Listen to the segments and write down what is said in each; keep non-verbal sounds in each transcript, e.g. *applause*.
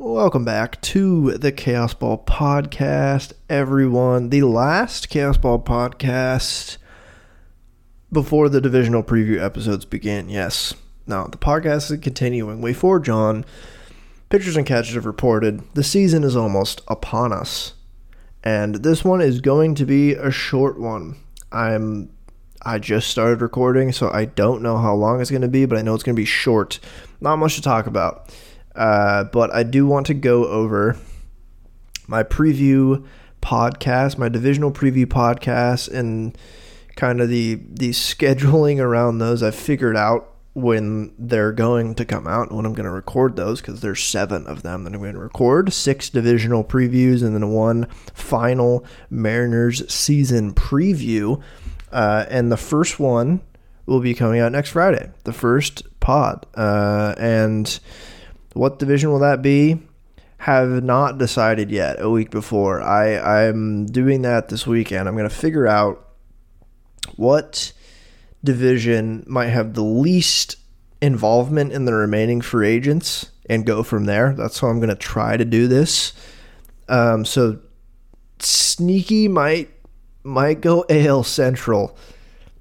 Welcome back to the Chaos Ball Podcast, everyone. The last Chaos Ball Podcast before the divisional preview episodes begin. Yes. Now, the podcast is continuing. We forge on. Pitchers and catchers have reported the season is almost upon us. And this one is going to be a short one. I'm I just started recording, so I don't know how long it's going to be, but I know it's going to be short. Not much to talk about. Uh, but I do want to go over my preview podcast, my divisional preview podcast, and kind of the the scheduling around those. I've figured out when they're going to come out, when I'm going to record those, because there's seven of them that I'm going to record. Six divisional previews, and then one final Mariners season preview. Uh, and the first one will be coming out next Friday, the first pod. Uh, and what division will that be? Have not decided yet. A week before, I I'm doing that this weekend. I'm going to figure out what division might have the least involvement in the remaining free agents and go from there. That's how I'm going to try to do this. Um, so sneaky might might go *laughs* AL Central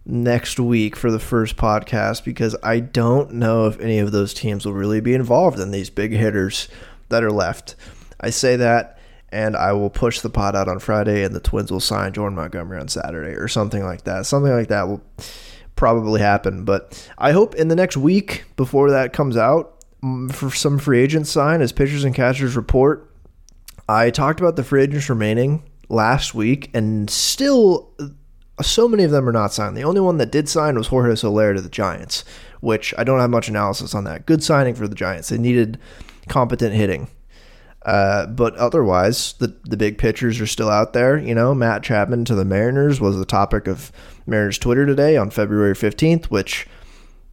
next week for the first podcast because I don't know if any of those teams will really be involved in these big hitters that are left. I say that and I will push the pot out on Friday and the Twins will sign Jordan Montgomery on Saturday or something like that. Something like that will probably happen, but I hope in the next week before that comes out mm, for some free agents sign as pitchers and catchers report. I talked about the free agents remaining last week and still so many of them are not signed. The only one that did sign was Jorge Soler to the Giants, which I don't have much analysis on that. Good signing for the Giants. They needed competent hitting. Uh, but otherwise, the the big pitchers are still out there. You know, Matt Chapman to the Mariners was the topic of Mariners Twitter today on February 15th, which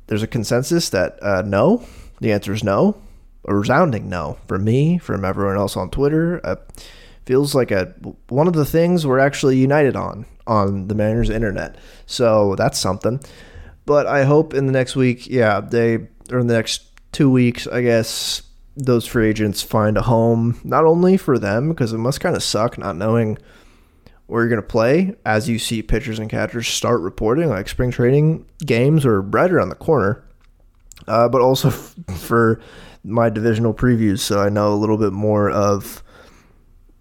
there's a consensus that uh, no. The answer is no. A resounding no from me, from everyone else on Twitter. Uh, feels like a one of the things we're actually united on on the Mariners internet. So that's something. But I hope in the next week, yeah, they or in the next two weeks, I guess those free agents find a home not only for them because it must kind of suck not knowing where you're going to play as you see pitchers and catchers start reporting like spring training games are right around the corner uh, but also f- *laughs* for my divisional previews so i know a little bit more of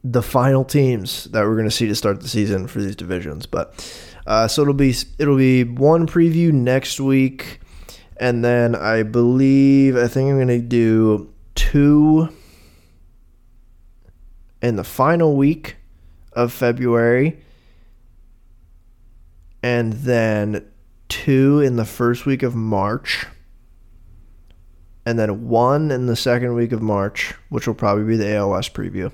the final teams that we're going to see to start the season for these divisions. But uh, so it'll be it'll be one preview next week, and then I believe I think I'm going to do two in the final week of February, and then two in the first week of March. And then one in the second week of March, which will probably be the ALS preview.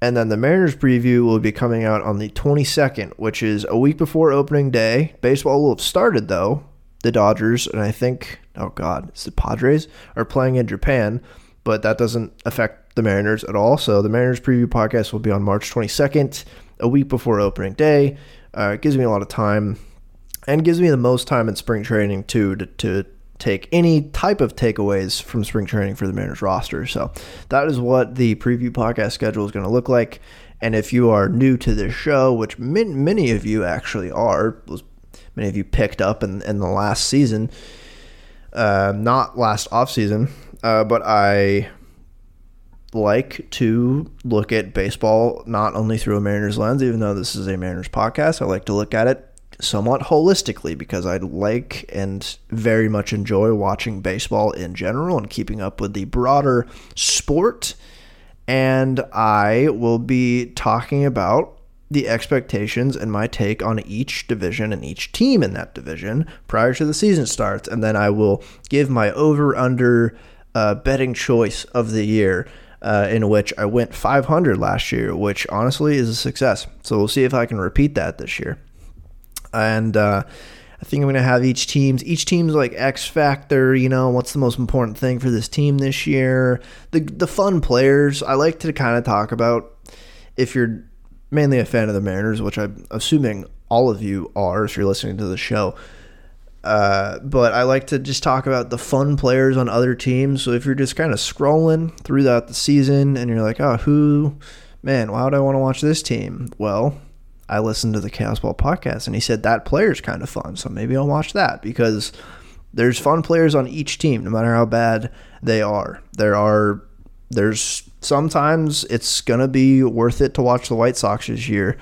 And then the Mariners preview will be coming out on the 22nd, which is a week before opening day. Baseball will have started, though. The Dodgers, and I think, oh God, it's the Padres, are playing in Japan, but that doesn't affect the Mariners at all. So the Mariners preview podcast will be on March 22nd, a week before opening day. Uh, it gives me a lot of time and gives me the most time in spring training, too, to, to take any type of takeaways from spring training for the Mariners roster. So that is what the preview podcast schedule is going to look like. And if you are new to this show, which many of you actually are, many of you picked up in, in the last season, uh, not last off season, uh, but I like to look at baseball not only through a Mariners lens, even though this is a Mariners podcast. I like to look at it somewhat holistically because I like and very much enjoy watching baseball in general and keeping up with the broader sport. And I will be talking about the expectations and my take on each division and each team in that division prior to the season starts. And then I will give my over under uh, betting choice of the year. Uh, in which I went 500 last year, which honestly is a success. So we'll see if I can repeat that this year and uh, I think I'm going to have each team's each team's like X factor. You know, what's the most important thing for this team this year? The the fun players. I like to kind of talk about if you're mainly a fan of the Mariners, which I'm assuming all of you are if you're listening to the show. Uh, but I like to just talk about the fun players on other teams. So if you're just kind of scrolling throughout the season and you're like, oh, who, man, why would I want to watch this team? Well, I listened to the Chaos Ball podcast and he said that player's kind of fun. So maybe I'll watch that because there's fun players on each team, no matter how bad they are. There are, there's sometimes it's to be worth it to watch the White Sox this year.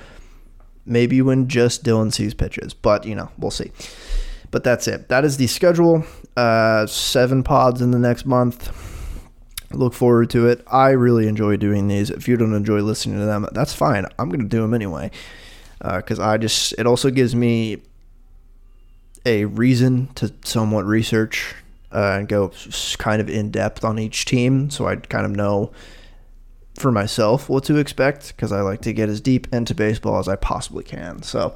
Maybe when just Dylan Cease pitches, but you know, we'll see. But that's it. That is the schedule. Uh, seven pods in the next month. Look forward to it. I really enjoy doing these. If you don't enjoy listening to them, that's fine. I'm going to do them anyway. Because uh, I just, it also gives me a reason to somewhat research uh, and go kind of in depth on each team. So I kind of know for myself what to expect because I like to get as deep into baseball as I possibly can. So,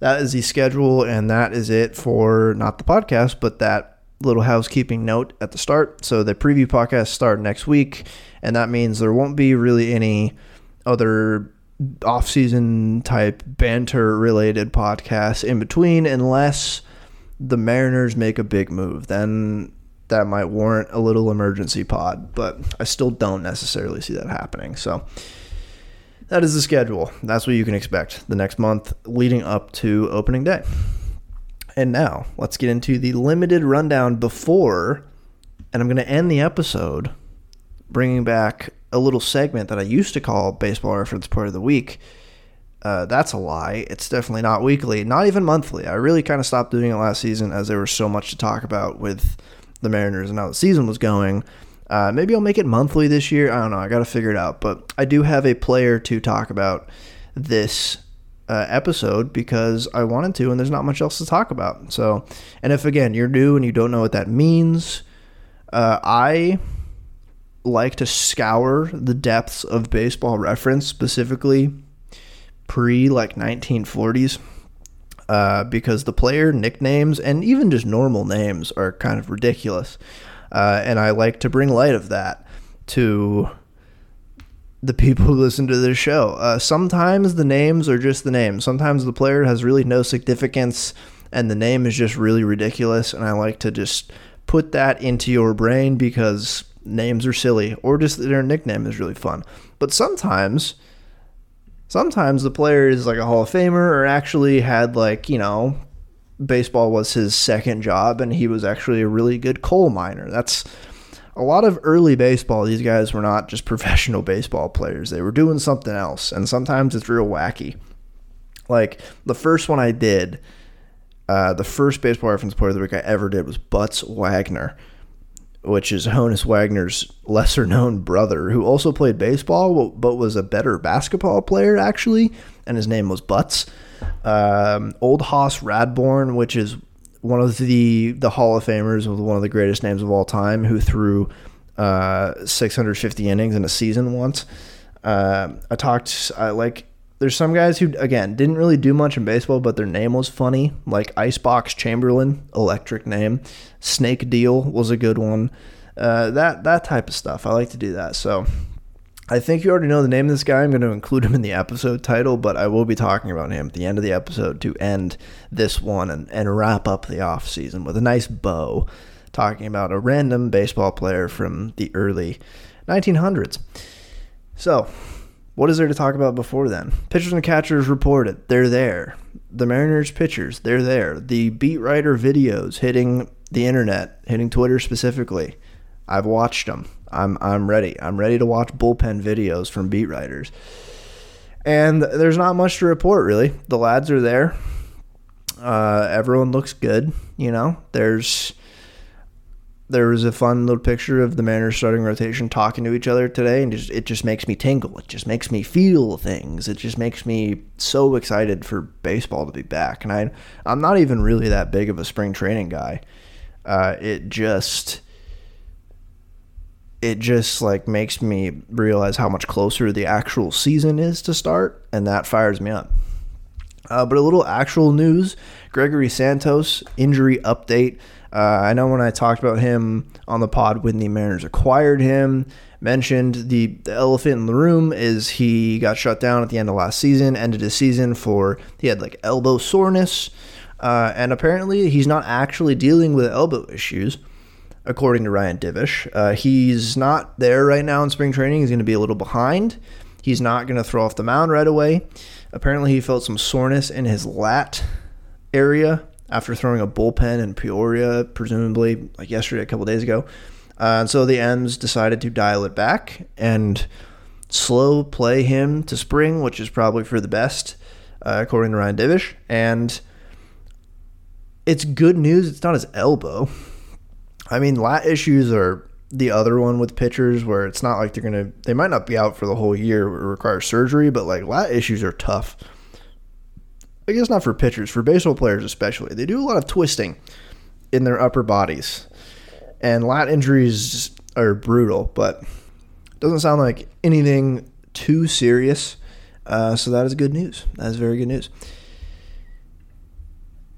that is the schedule, and that is it for not the podcast, but that little housekeeping note at the start. So the preview podcast start next week, and that means there won't be really any other off-season type banter related podcasts in between unless the Mariners make a big move. Then that might warrant a little emergency pod, but I still don't necessarily see that happening. So that is the schedule. That's what you can expect the next month leading up to opening day. And now let's get into the limited rundown before, and I'm going to end the episode bringing back a little segment that I used to call Baseball Reference Part of the Week. Uh, that's a lie. It's definitely not weekly, not even monthly. I really kind of stopped doing it last season as there was so much to talk about with the Mariners and how the season was going. Uh, maybe I'll make it monthly this year. I don't know. I got to figure it out. But I do have a player to talk about this uh, episode because I wanted to, and there's not much else to talk about. So, and if again you're new and you don't know what that means, uh, I like to scour the depths of baseball reference, specifically pre like 1940s. Uh, because the player nicknames and even just normal names are kind of ridiculous. Uh, and I like to bring light of that to the people who listen to this show. Uh, sometimes the names are just the names. Sometimes the player has really no significance and the name is just really ridiculous. And I like to just put that into your brain because names are silly or just their nickname is really fun. But sometimes, sometimes the player is like a Hall of Famer or actually had like, you know, baseball was his second job and he was actually a really good coal miner. That's a lot of early baseball. These guys were not just *laughs* professional baseball players, they were doing something else. And sometimes it's real wacky. Like the first one I did, uh, the first baseball reference player of the week I ever did was Butts Wagner, which is Honus Wagner's lesser known brother, who also played baseball but was a better basketball player, actually. And his name was Butts um, Old Hoss Radbourn, which is one of the the Hall of Famers with one of the greatest names of all time, who threw uh, 650 innings in a season once. Uh, I talked I like. There's some guys who again didn't really do much in baseball, but their name was funny, like Icebox Chamberlain, electric name. Snake Deal was a good one. Uh, that that type of stuff. I like to do that. So I think you already know the name of this guy. I'm going to include him in the episode title, but I will be talking about him at the end of the episode to end this one and, and wrap up the off season with a nice bow, talking about a random baseball player from the early 1900s. So, what is there to talk about before then? Pitchers and catchers reported. They're there. The Mariners pitchers, they're there. The beat writer videos hitting the internet, hitting Twitter specifically. I've watched them. I'm I'm ready. I'm ready to watch bullpen videos from beat writers. And there's not much to report really. The lads are there. Uh, everyone looks good. You know, there's there was a fun little picture of the Mariners starting rotation talking to each other today, and just, it just makes me tingle. It just makes me feel things. It just makes me so excited for baseball to be back. And I, I'm not even really that big of a spring training guy. Uh, it just it just like makes me realize how much closer the actual season is to start, and that fires me up. Uh, but a little actual news: Gregory Santos injury update. Uh, I know when I talked about him on the pod when the Mariners acquired him, mentioned the, the elephant in the room is he got shut down at the end of last season, ended his season for he had like elbow soreness. Uh, and apparently, he's not actually dealing with elbow issues, according to Ryan Divish. Uh, he's not there right now in spring training. He's going to be a little behind. He's not going to throw off the mound right away. Apparently, he felt some soreness in his lat area after throwing a bullpen in Peoria, presumably like yesterday, a couple days ago. Uh, and so the M's decided to dial it back and slow play him to spring, which is probably for the best, uh, according to Ryan Divish. And it's good news. It's not his elbow. I mean, lat issues are the other one with pitchers where it's not like they're going to, they might not be out for the whole year or require surgery, but like lat issues are tough. I guess not for pitchers, for baseball players especially. They do a lot of twisting in their upper bodies. And lat injuries are brutal, but it doesn't sound like anything too serious. Uh, so that is good news. That is very good news.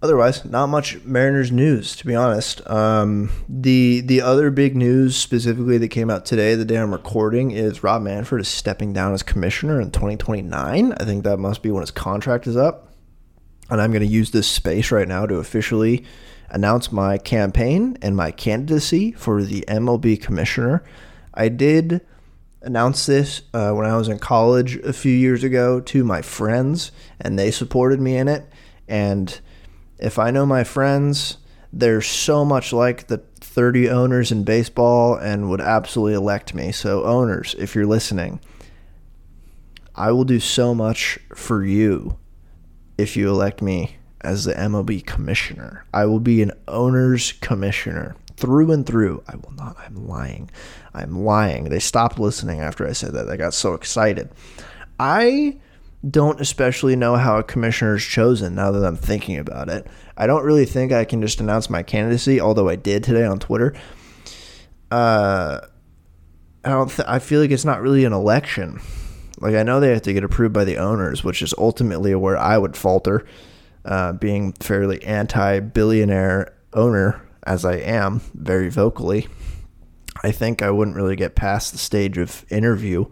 Otherwise, not much Mariners news, to be honest. Um, the the other big news specifically that came out today, the day I'm recording, is Rob Manfred is stepping down as commissioner in 2029. I think that must be when his contract is up. And I'm going to use this space right now to officially announce my campaign and my candidacy for the MLB commissioner. I did announce this uh, when I was in college a few years ago to my friends, and they supported me in it. And if I know my friends, they're so much like the 30 owners in baseball and would absolutely elect me. So, owners, if you're listening, I will do so much for you if you elect me as the MLB commissioner. I will be an owner's commissioner through and through. I will not. I'm lying. I'm lying. They stopped listening after I said that. They got so excited. I don't especially know how a commissioner is chosen now that I'm thinking about it. I don't really think I can just announce my candidacy, although I did today on Twitter. Uh, I don't. Th- I feel like it's not really an election. Like I know they have to get approved by the owners, which is ultimately where I would falter, uh, being fairly anti-billionaire owner as I am, very vocally. I think I wouldn't really get past the stage of interview.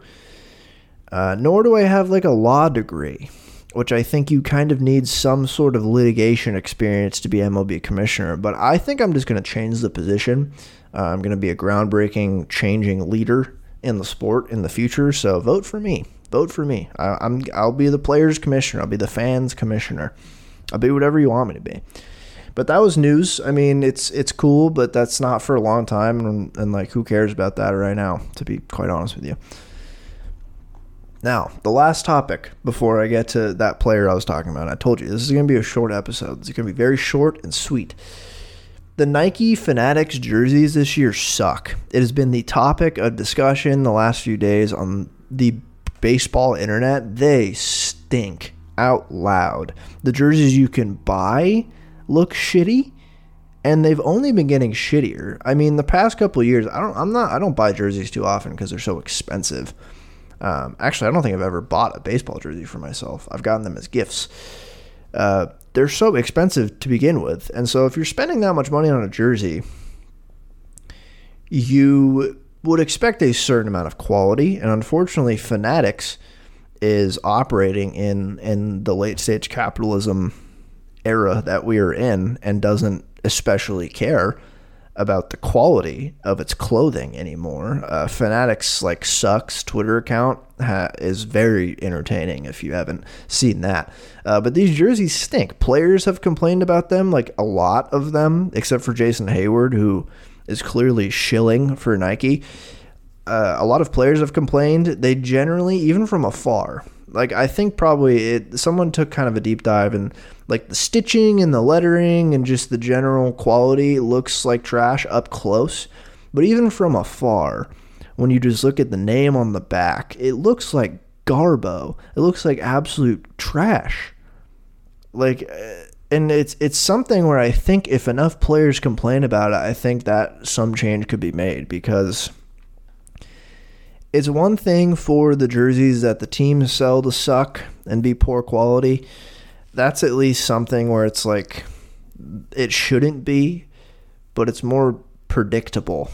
Uh, nor do I have like a law degree, which I think you kind of need some sort of litigation experience to be MLB commissioner. But I think I'm just going to change the position. Uh, I'm going to be a groundbreaking, changing leader in the sport in the future. So vote for me. Vote for me. I, I'm I'll be the players commissioner. I'll be the fans commissioner. I'll be whatever you want me to be. But that was news. I mean, it's it's cool, but that's not for a long time, and, and like who cares about that right now? To be quite honest with you. Now, the last topic before I get to that player I was talking about. I told you this is going to be a short episode. It's going to be very short and sweet. The Nike Fanatics jerseys this year suck. It has been the topic of discussion the last few days on the baseball internet. They stink out loud. The jerseys you can buy look shitty and they've only been getting shittier. I mean, the past couple years, I don't I'm not I don't buy jerseys too often because they're so expensive. Um, actually, I don't think I've ever bought a baseball jersey for myself. I've gotten them as gifts. Uh, they're so expensive to begin with. And so if you're spending that much money on a jersey, you would expect a certain amount of quality. And unfortunately, Fanatics is operating in in the late stage capitalism era that we are in and doesn't especially care about the quality of its clothing anymore. Uh, Fanatics like sucks Twitter account ha- is very entertaining if you haven't seen that. Uh, but these jerseys stink. Players have complained about them, like a lot of them, except for Jason Heyward, who is clearly shilling for Nike. Uh, a lot of players have complained. They generally, even from afar, like I think probably it, someone took kind of a deep dive and like the stitching and the lettering and just the general quality looks like trash up close. But even from afar, when you just look at the name on the back, it looks like garbo. It looks like absolute trash. Like uh, and it's it's something where I think if enough players complain about it, I think that some change could be made because it's one thing for the jerseys that the teams sell to suck and be poor quality that's at least something where it's like it shouldn't be, but it's more predictable.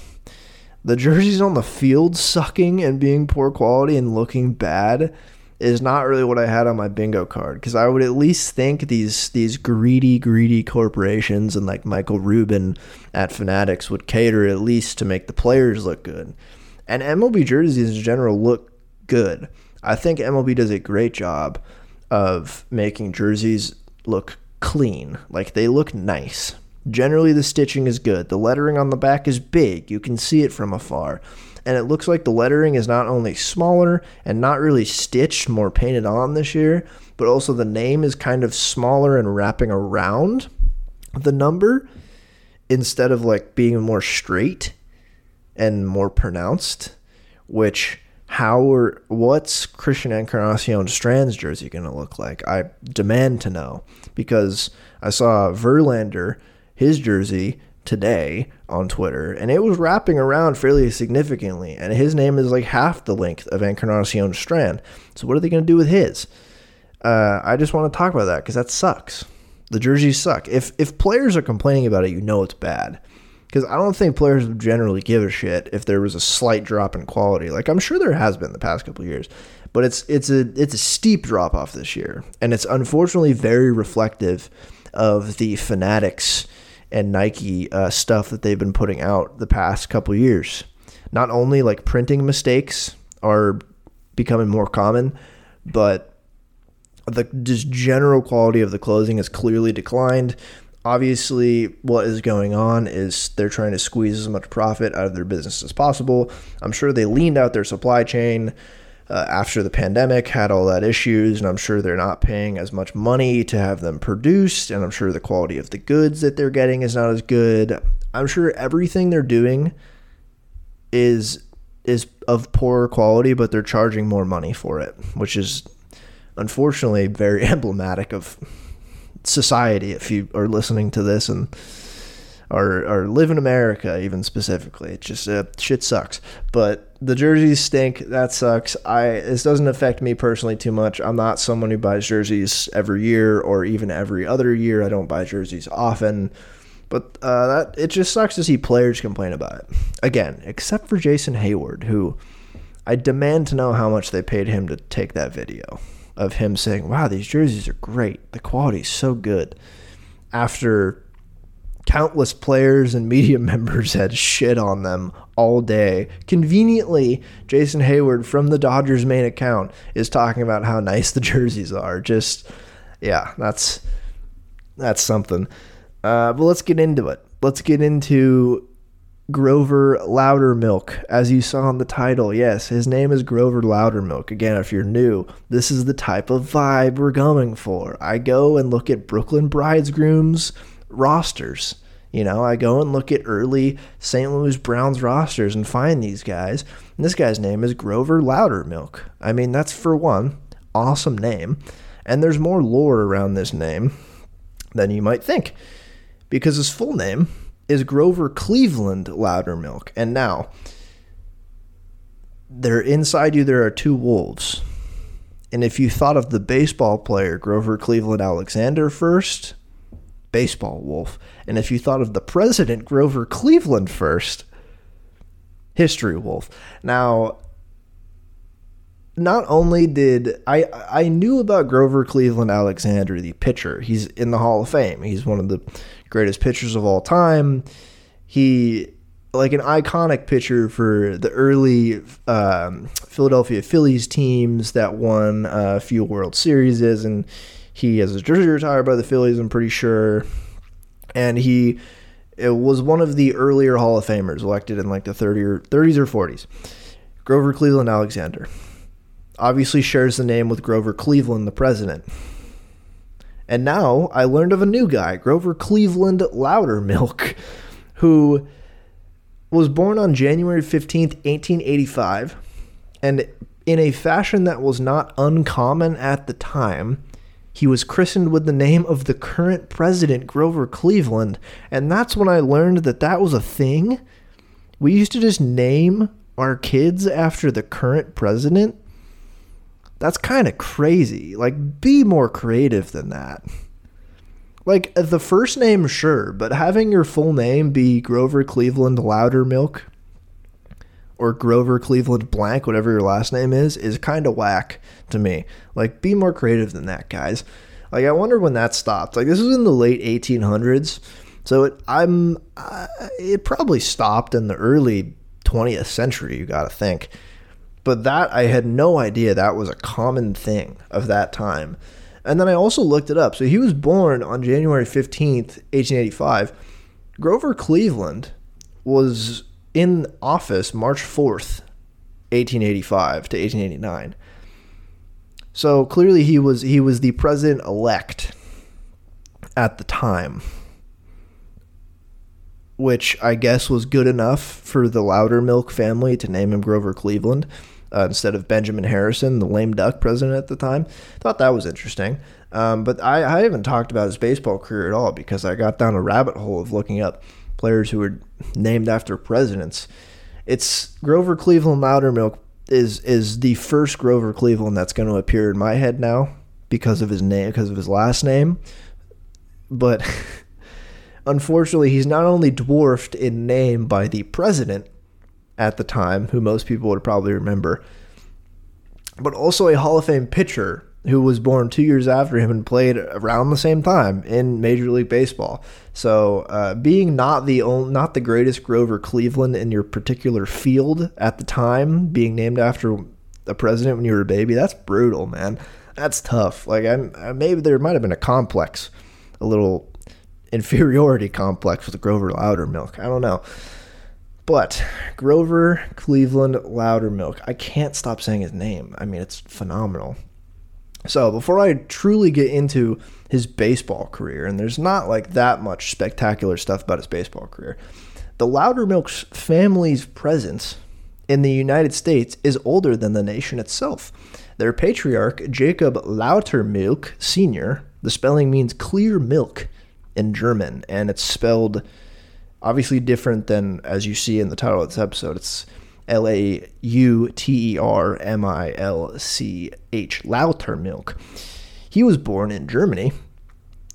The jerseys on the field sucking and being poor quality and looking bad is not really what I had on my bingo card because I would at least think these these greedy greedy corporations and like Michael Rubin at Fanatics would cater at least to make the players look good. And MLB jerseys in general look good. I think MLB does a great job of making jerseys look clean, like they look nice. Generally, the stitching is good. The lettering on the back is big. You can see it from afar and it looks like the lettering is not only smaller and not really stitched, more painted on this year, but also the name is kind of smaller and wrapping around the number instead of like being more straight and more pronounced, which how or what's Christian Encarnacion Strand's jersey going to look like? I demand to know because I saw Verlander, his jersey today on Twitter, and it was wrapping around fairly significantly. And his name is like half the length of Encarnacion Strand. So what are they going to do with his? Uh, I just want to talk about that because that sucks. The jerseys suck. If if players are complaining about it, you know it's bad. Because I don't think players would generally give a shit if there was a slight drop in quality. Like I'm sure there has been the past couple years, but it's it's a it's a steep drop off this year, and it's unfortunately very reflective of the fanatics and Nike uh, stuff that they've been putting out the past couple years. Not only like printing mistakes are becoming more common, but the just general quality of the clothing has clearly declined. Obviously, what is going on is they're trying to squeeze as much profit out of their business as possible. I'm sure they leaned out their supply chain uh, after the pandemic had all that issues and i'm sure they're not paying as much money to have them produced and i'm sure the quality of the goods that they're getting is not as good i'm sure everything they're doing is is of poorer quality but they're charging more money for it which is unfortunately very *laughs* emblematic of society if you are listening to this and or or live in America even specifically. It just uh, shit sucks. But the jerseys stink. That sucks. I this doesn't affect me personally too much. I'm not someone who buys jerseys every year or even every other year. I don't buy jerseys often. But uh, that it just sucks to see players complain about it. Again, except for Jason Heyward, who I demand to know how much they paid him to take that video of him saying, "Wow, these jerseys are great. The quality is so good." After countless players and media *laughs* members had shit on them all day. Conveniently, Jason Heyward from the Dodgers main account is talking about how nice the *laughs* jerseys are. Just yeah, that's that's something. Uh, but let's get into it. Let's get into Grover Lowdermilk, as you saw in the title. Yes, his name is Grover Lowdermilk. Again, if you're new, this is the type of vibe we're going for. I go and look at Brooklyn Bridegrooms rosters. You know, I go and look at early St. Louis Browns rosters and find these guys. And this guy's name is Grover Lowdermilk. I mean, that's for one, awesome name. And there's more lore around this name than you might think. Because his full name is Grover Cleveland Lowdermilk. And now, there inside you there are two wolves. And if you thought of the baseball player Grover Cleveland Alexander first, baseball wolf. And if you thought of the president, Grover Cleveland first, history wolf. Now, not only did I I knew about Grover Cleveland Alexander, the pitcher. He's in the Hall of Fame. He's one of the greatest pitchers of all time. He like an iconic pitcher for the early um, Philadelphia Phillies teams that won a few World Series, and he has his jersey retired by the Phillies, I'm pretty sure. And he it was one of the earlier Hall of Famers elected in like the 30 or 30s or 40s. Grover Cleveland Alexander obviously shares the name with Grover Cleveland, the president. And now I learned of a new guy, Grover Cleveland Lowdermilk, *laughs* who was born on January 15th, 1885, and in a fashion that was not uncommon at the time, he was christened with the name of the current president, Grover Cleveland. And that's when I learned that that was a thing. We used to just name our kids after the current president. That's kind of crazy. Like, be more creative than that. Like, the first name, sure, but having your full name be Grover Cleveland Lowdermilk, or Grover Cleveland Blank, whatever your last name is, is kind of whack to me. Like, be more creative than that, guys. Like, I wonder when that stopped. Like, this was in the late 1800s, so it, I'm uh, it probably stopped in the early 20th century. You got to think, but that I had no idea that was a common thing of that time. And then I also looked it up. So he was born on January 15th, 1885. Grover Cleveland was in office March 4th, 1885 to 1889. So clearly he was he was the president elect at the time. Which I guess was good enough for the Lowdermilk family to name him Grover Cleveland uh, instead of Benjamin Harrison, the lame duck president at the time. Thought that was interesting. Um, but I, I haven't talked about his baseball career at all because I got down a rabbit hole of looking up players who were named after presidents. It's Grover Cleveland Lowdermilk is is the first Grover Cleveland that's going to appear in my head now because of his name, because of his last name. But *laughs* unfortunately, he's not only dwarfed in name by the president at the time, who most people would probably remember, but also a Hall of Fame pitcher who was born two years after him and played around the same time in Major League Baseball. So, uh, being not the only, not the greatest Grover Cleveland in your particular field at the time, being named after a president when you were a baby, that's brutal, man. That's tough. Like, I'm maybe there might have been a complex, a little inferiority complex with Grover Lowdermilk. I don't know. But Grover Cleveland Lowdermilk, I can't stop saying his name. I mean, it's phenomenal. So before I truly get into his baseball career, and there's not like that much spectacular stuff about his baseball career, the Lowdermilk's family's presence in the United States is older than the nation itself. Their patriarch, Jacob Lautermilk Sr., the spelling means clear milk in German, and it's spelled obviously different than as you see in the title of this episode. It's L A U T E R M I L C H, Lautermilk. He was born in Germany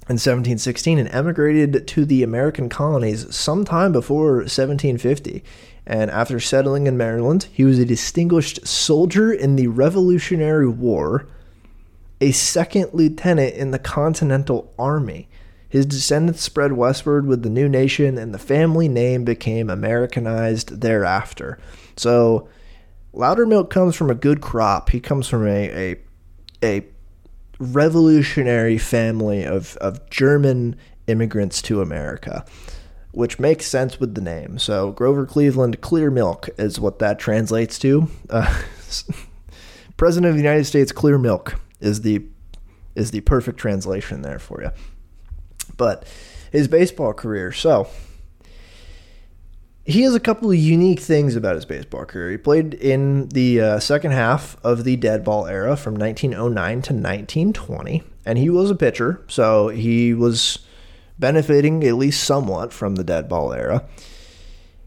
in 1716 and emigrated to the American colonies sometime before 1750. And after settling in Maryland, he was a distinguished soldier in the Revolutionary War, a second lieutenant in the Continental Army. His descendants spread westward with the new nation, and the family name became Americanized thereafter. So Lowdermilk comes from a good crop. He comes from a a, a revolutionary family of, of German immigrants to America, which makes sense with the name. So Grover Cleveland Clear Milk is what that translates to. Uh, *laughs* President of the United States Clear Milk is the is the perfect translation there for you. But his baseball career. So he has a couple of unique things about his baseball career. He played in the uh, second half of the dead ball era from 1909 to 1920, and he was a pitcher, so he was benefiting at least somewhat from the dead ball era.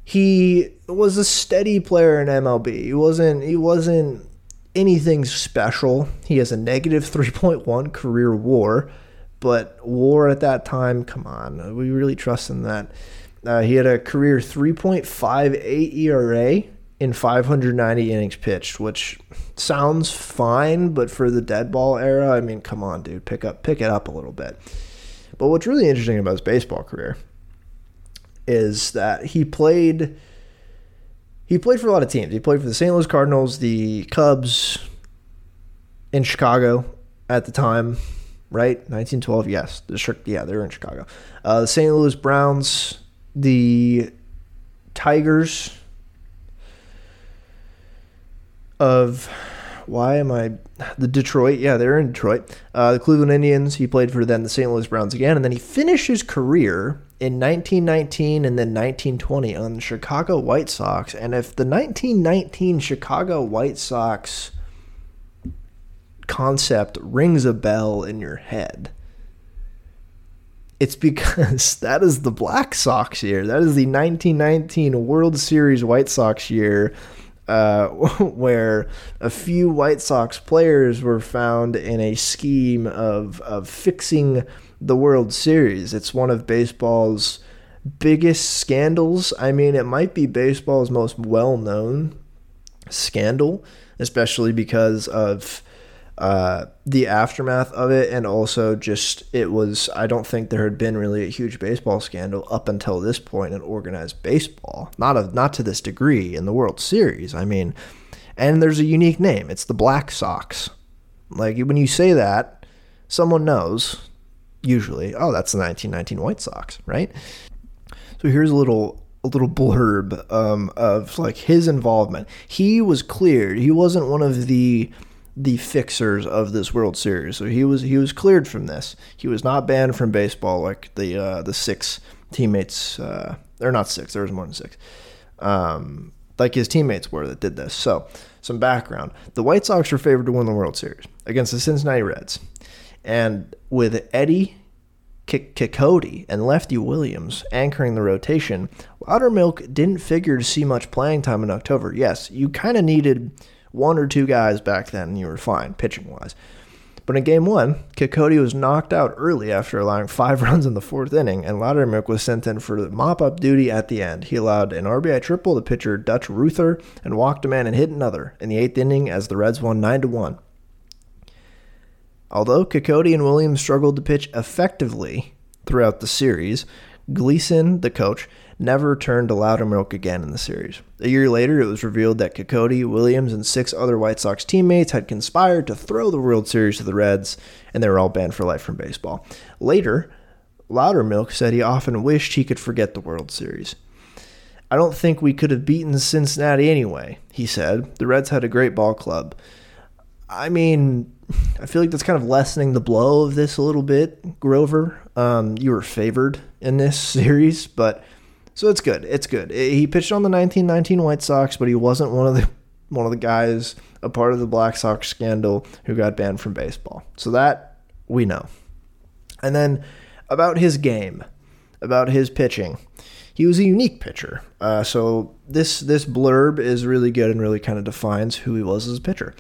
He was a steady player in MLB. He wasn't he wasn't anything special. He has a negative 3.1 career WAR, but WAR at that time, come on, we really trust in that. Uh, he had a career 3.58 ERA in 590 innings pitched, which sounds fine, but for the dead ball era, I mean, come on, dude, pick up, pick it up a little bit. But what's really interesting about his baseball career is that he played. He played for a lot of teams. He played for the St. Louis Cardinals, the Cubs, in Chicago at the time, right? 1912, yes. The, yeah, they're in Chicago. Uh, the St. Louis Browns, the Tigers of why am I the Detroit? Yeah, they're in Detroit. Uh, the Cleveland Indians. He played for then the St. Louis Browns again, and then he finished his career in 1919 and then 1920 on the Chicago White Sox. And if the 1919 Chicago White Sox concept rings a bell in your head, it's because *laughs* that is the Black Sox year. That is the 1919 World Series White Sox year, uh, *laughs* where a few White Sox players were found in a scheme of, of fixing the World Series. It's one of baseball's biggest scandals. I mean, it might be baseball's most well known scandal, especially because of uh, the aftermath of it, and also just it was. I don't think there had been really a huge baseball scandal up until this point in organized baseball. Not a not to this degree in the World Series. I mean, and there's a unique name. It's the Black Sox. Like when you say that, someone knows. Usually, oh, that's the 1919 White Sox, right? So here's a little a little blurb um, of like his involvement. He was cleared. He wasn't one of the the fixers of this World Series. So he was he was cleared from this. He was not banned from baseball like the uh, the six teammates. Uh, they're not six. There was more than six. Um, like his teammates were that did this. So some background: the White Sox were favored to win the World Series against the Cincinnati Reds, and with Eddie Cicotte and Lefty Williams anchoring the rotation, Lowdermilk didn't figure to see much playing time in October. Yes, you kind of needed one or two guys back then, and you were fine pitching wise. But in game one, Cicotte was knocked out early after allowing five *laughs* runs in the fourth inning, and Lowdermilk was sent in for mop up duty at the end. He allowed an RBI triple to pitcher Dutch Ruether and walked a man and hit another in the eighth inning as the Reds won 9 to 1. Although Cicotte and Williams struggled to pitch effectively throughout the series, Gleason, the coach, never turned to Lowdermilk again in the series. A year later, it was revealed that Cicotte, Williams, and six other White Sox teammates had conspired to throw the World Series to the Reds, and they were all banned for life from baseball. Later, Loudermilk said he often wished he could forget the World Series. I don't think we could have beaten Cincinnati anyway, he said. The Reds had a great ball club. I mean, I feel like that's kind of lessening the blow of this a little bit, Grover. Um, you were favored in this *laughs* series, but so it's good. It's good. He pitched on the 1919 White Sox, but he wasn't one of the *laughs* one of the guys a part of the Black Sox scandal who got banned from baseball. So that we know. And then about his game, about his pitching. He was a unique pitcher. Uh, so this this blurb is really good and really kind of defines who he was as a pitcher.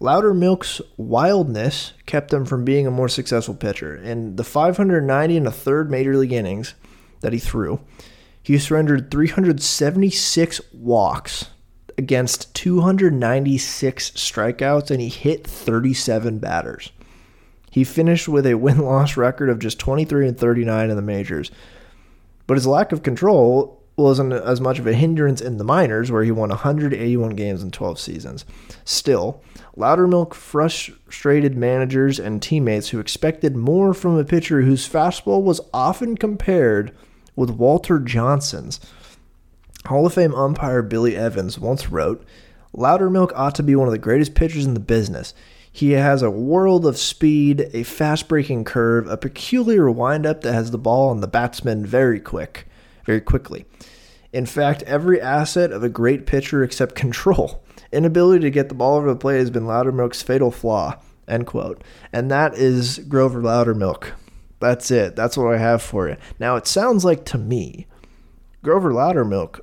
Lowdermilk's wildness kept him from being a more successful pitcher. In the 590 and a third major league innings that he threw, he surrendered 376 walks against 296 strikeouts and he hit 37 batters. He finished with a win loss record of just 23 and 39 in the majors. But his lack of control wasn't as much of a hindrance in the minors, where he won 181 games in 12 seasons. Still, Lowdermilk frustrated managers and teammates who expected more from a pitcher whose fastball was often compared with Walter Johnson's. Hall of Fame umpire Billy Evans once wrote, Lowdermilk ought to be one of the greatest pitchers in the business. He has a world of speed, a fast breaking curve, a peculiar windup that has the ball on the batsman very quick, very quickly. In fact, every asset of a great pitcher except control. Inability to get the ball over the plate has been Lowdermilk's fatal flaw. End quote. And that is Grover Lowdermilk. That's it. That's what I have for you. Now, it sounds like to me, Grover Lowdermilk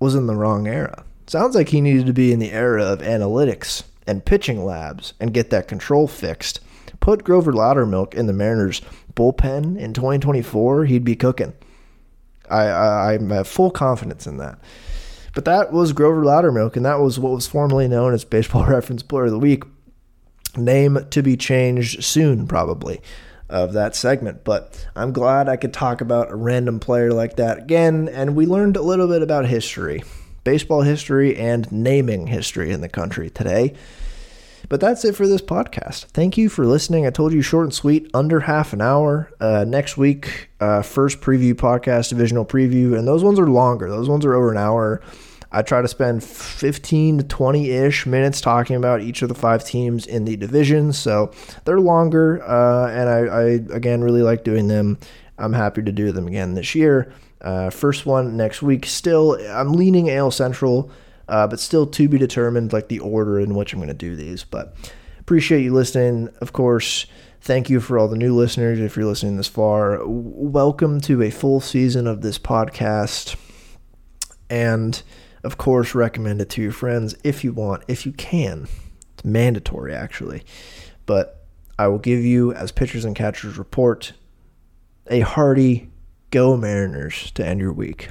was in the wrong era. Sounds like he needed to be in the era of analytics and pitching labs and get that control fixed. Put Grover Lowdermilk in the Mariners bullpen in 2024, he'd be cooking. I, I, I have full confidence in that. But that was Grover Lowdermilk, and that was what was formerly known as Baseball *laughs* Reference Player of the Week. Name to be changed soon, probably of that segment. But I'm glad I could talk about a random player like that again, and we learned a little bit about history, baseball history, and naming history in the country today. But that's it for this podcast. Thank you for listening. I told you short and sweet, under half an hour. Uh, next week, uh, first preview podcast, divisional preview, and those ones are longer. Those ones are over an hour. I try to spend 15 to 20 ish minutes talking about each of the five teams in the division. So they're longer, uh, and I, I, again, really like doing them. I'm happy to do them again this year. Uh, first one next week. Still, I'm leaning AL Central, uh, but still to be determined, like the order in which I'm going to do these. But appreciate you listening. Of course, thank you for all the new listeners. If you're listening this far, welcome to a full season of this podcast. And of course, recommend it to your friends if you want, if you can. It's mandatory, actually. But I will give you, as pitchers and catchers report, a hearty go Mariners to end your week.